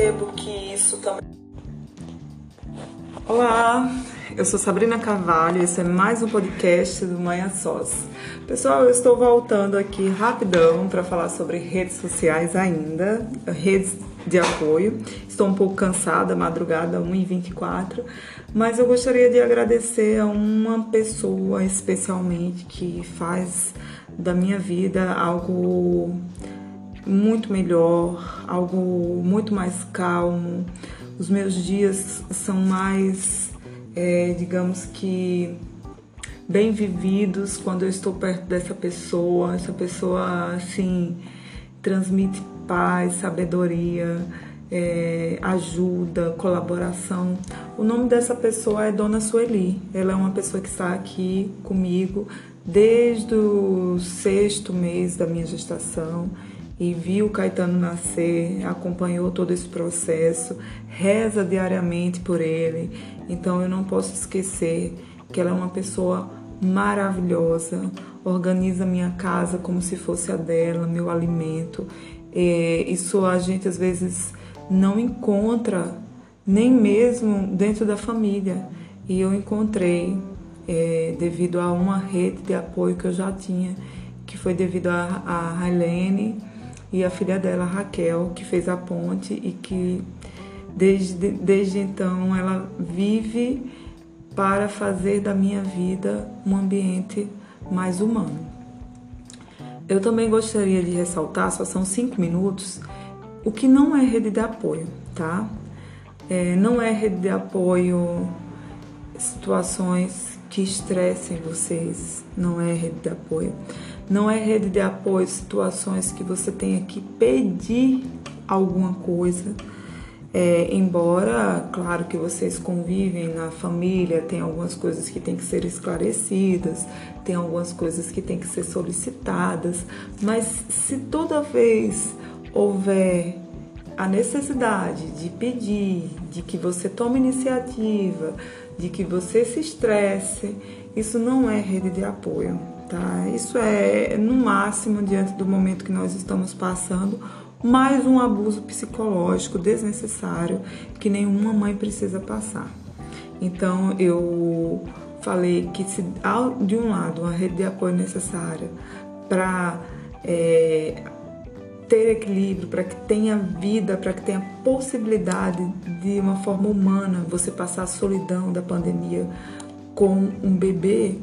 percebo que isso também. Olá, eu sou Sabrina Carvalho e esse é mais um podcast do Manhã Sós. Pessoal, eu estou voltando aqui rapidão para falar sobre redes sociais ainda, redes de apoio. Estou um pouco cansada, madrugada 1h24, mas eu gostaria de agradecer a uma pessoa especialmente que faz da minha vida algo muito melhor, algo muito mais calmo. Os meus dias são mais, é, digamos que, bem vividos quando eu estou perto dessa pessoa. Essa pessoa, assim, transmite paz, sabedoria, é, ajuda, colaboração. O nome dessa pessoa é Dona Sueli. Ela é uma pessoa que está aqui comigo desde o sexto mês da minha gestação e viu Caetano nascer, acompanhou todo esse processo, reza diariamente por ele. Então eu não posso esquecer que ela é uma pessoa maravilhosa, organiza minha casa como se fosse a dela, meu alimento. É, isso a gente às vezes não encontra nem mesmo dentro da família. E eu encontrei é, devido a uma rede de apoio que eu já tinha, que foi devido a, a Railene e a filha dela, Raquel, que fez a ponte e que desde, desde então ela vive para fazer da minha vida um ambiente mais humano. Eu também gostaria de ressaltar, só são cinco minutos, o que não é rede de apoio, tá? É, não é rede de apoio situações que estressem vocês, não é rede de apoio. Não é rede de apoio situações que você tenha que pedir alguma coisa. É, embora, claro que vocês convivem na família, tem algumas coisas que têm que ser esclarecidas, tem algumas coisas que têm que ser solicitadas, mas se toda vez houver a necessidade de pedir, de que você tome iniciativa, de que você se estresse, isso não é rede de apoio, tá? Isso é no máximo diante do momento que nós estamos passando mais um abuso psicológico desnecessário que nenhuma mãe precisa passar. Então eu falei que se de um lado uma rede de apoio necessária para é, ter equilíbrio, para que tenha vida, para que tenha possibilidade de uma forma humana você passar a solidão da pandemia com um bebê,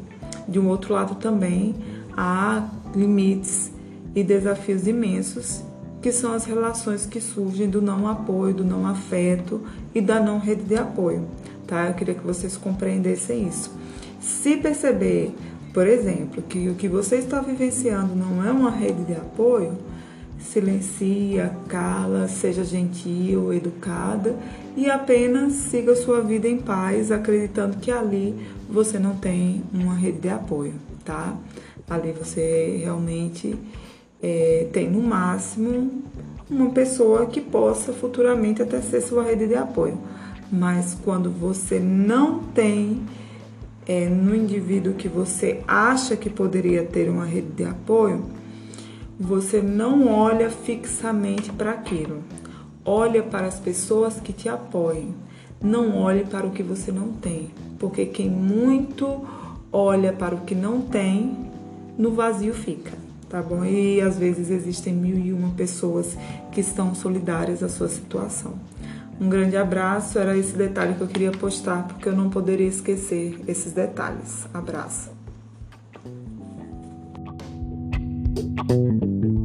de um outro lado também há limites e desafios imensos que são as relações que surgem do não apoio, do não afeto e da não rede de apoio, tá? Eu queria que vocês compreendessem isso. Se perceber, por exemplo, que o que você está vivenciando não é uma rede de apoio, silencia, cala, seja gentil, educada e apenas siga sua vida em paz, acreditando que ali você não tem uma rede de apoio, tá? Ali você realmente é, tem no máximo uma pessoa que possa futuramente até ser sua rede de apoio. Mas quando você não tem é, no indivíduo que você acha que poderia ter uma rede de apoio, você não olha fixamente para aquilo. Olha para as pessoas que te apoiem. Não olhe para o que você não tem, porque quem muito olha para o que não tem, no vazio fica tá bom? E às vezes existem mil e uma pessoas que estão solidárias à sua situação. Um grande abraço, era esse detalhe que eu queria postar, porque eu não poderia esquecer esses detalhes. Abraço. Thank you.